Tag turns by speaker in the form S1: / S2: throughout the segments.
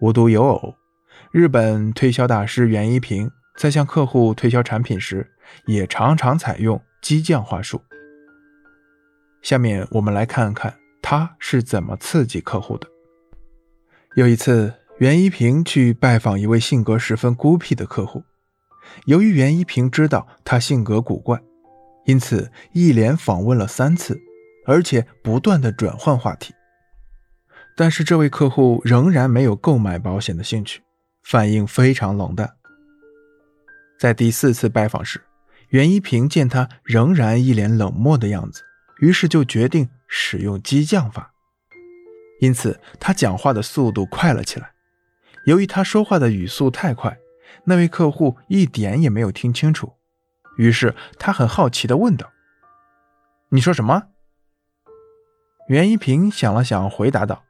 S1: 无独有偶，日本推销大师袁一平在向客户推销产品时，也常常采用激将话术。下面我们来看看他是怎么刺激客户的。有一次，袁一平去拜访一位性格十分孤僻的客户，由于袁一平知道他性格古怪，因此一连访问了三次，而且不断的转换话题。但是这位客户仍然没有购买保险的兴趣，反应非常冷淡。在第四次拜访时，袁一平见他仍然一脸冷漠的样子，于是就决定使用激将法。因此，他讲话的速度快了起来。由于他说话的语速太快，那位客户一点也没有听清楚。于是他很好奇地问道：“你说什么？”袁一平想了想，回答道。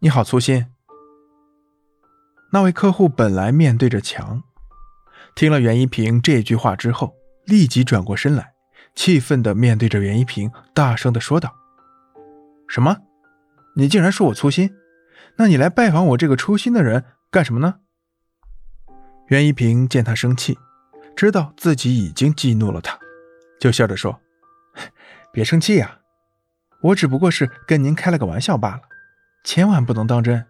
S1: 你好粗心。那位客户本来面对着墙，听了袁一平这句话之后，立即转过身来，气愤地面对着袁一平，大声地说道：“什么？你竟然说我粗心？那你来拜访我这个粗心的人干什么呢？”袁一平见他生气，知道自己已经激怒了他，就笑着说：“别生气呀，我只不过是跟您开了个玩笑罢了。”千万不能当真。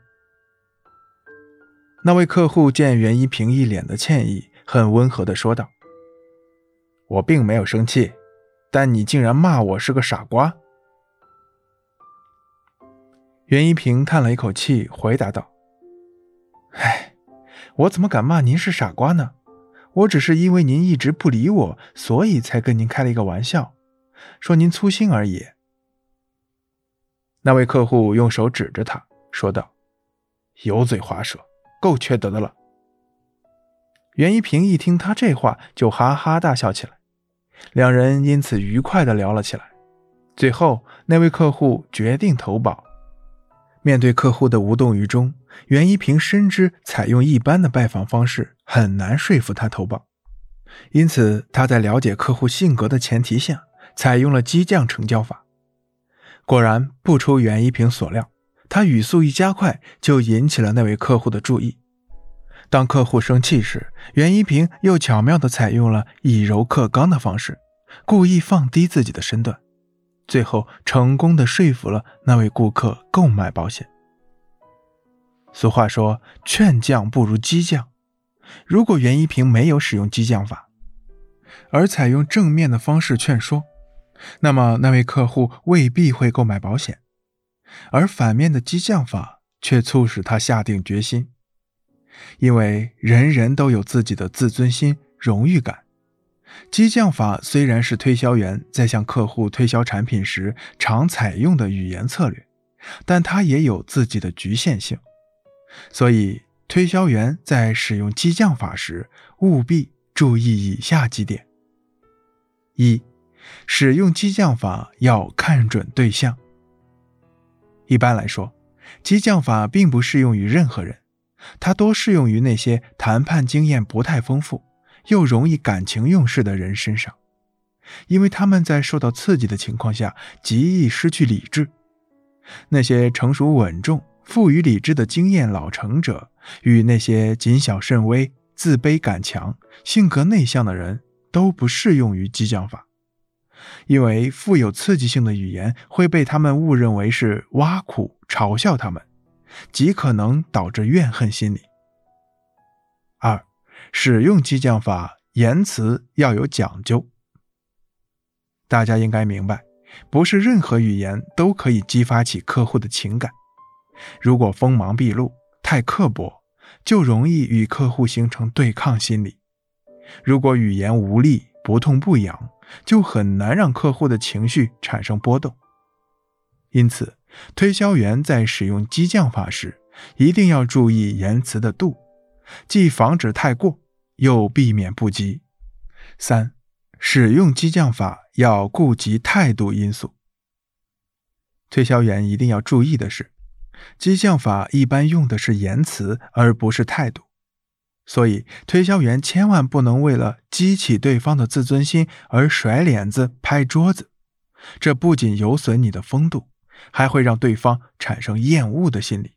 S1: 那位客户见袁一平一脸的歉意，很温和的说道：“我并没有生气，但你竟然骂我是个傻瓜。”袁一平叹了一口气，回答道：“唉，我怎么敢骂您是傻瓜呢？我只是因为您一直不理我，所以才跟您开了一个玩笑，说您粗心而已。”那位客户用手指着他，说道：“油嘴滑舌，够缺德的了。”袁一平一听他这话，就哈哈大笑起来，两人因此愉快地聊了起来。最后，那位客户决定投保。面对客户的无动于衷，袁一平深知采用一般的拜访方式很难说服他投保，因此他在了解客户性格的前提下，采用了激将成交法。果然不出袁一平所料，他语速一加快，就引起了那位客户的注意。当客户生气时，袁一平又巧妙地采用了以柔克刚的方式，故意放低自己的身段，最后成功地说服了那位顾客购买保险。俗话说：“劝降不如激将。”如果袁一平没有使用激将法，而采用正面的方式劝说，那么，那位客户未必会购买保险，而反面的激将法却促使他下定决心。因为人人都有自己的自尊心、荣誉感。激将法虽然是推销员在向客户推销产品时常采用的语言策略，但它也有自己的局限性。所以，推销员在使用激将法时，务必注意以下几点：一。使用激将法要看准对象。一般来说，激将法并不适用于任何人，它多适用于那些谈判经验不太丰富又容易感情用事的人身上，因为他们在受到刺激的情况下极易失去理智。那些成熟稳重、富于理智的经验老成者，与那些谨小慎微、自卑感强、性格内向的人都不适用于激将法。因为富有刺激性的语言会被他们误认为是挖苦、嘲笑他们，极可能导致怨恨心理。二，使用激将法，言辞要有讲究。大家应该明白，不是任何语言都可以激发起客户的情感。如果锋芒毕露、太刻薄，就容易与客户形成对抗心理。如果语言无力、不痛不痒，就很难让客户的情绪产生波动，因此，推销员在使用激将法时，一定要注意言辞的度，既防止太过，又避免不及。三，使用激将法要顾及态度因素。推销员一定要注意的是，激将法一般用的是言辞，而不是态度。所以，推销员千万不能为了激起对方的自尊心而甩脸子、拍桌子，这不仅有损你的风度，还会让对方产生厌恶的心理。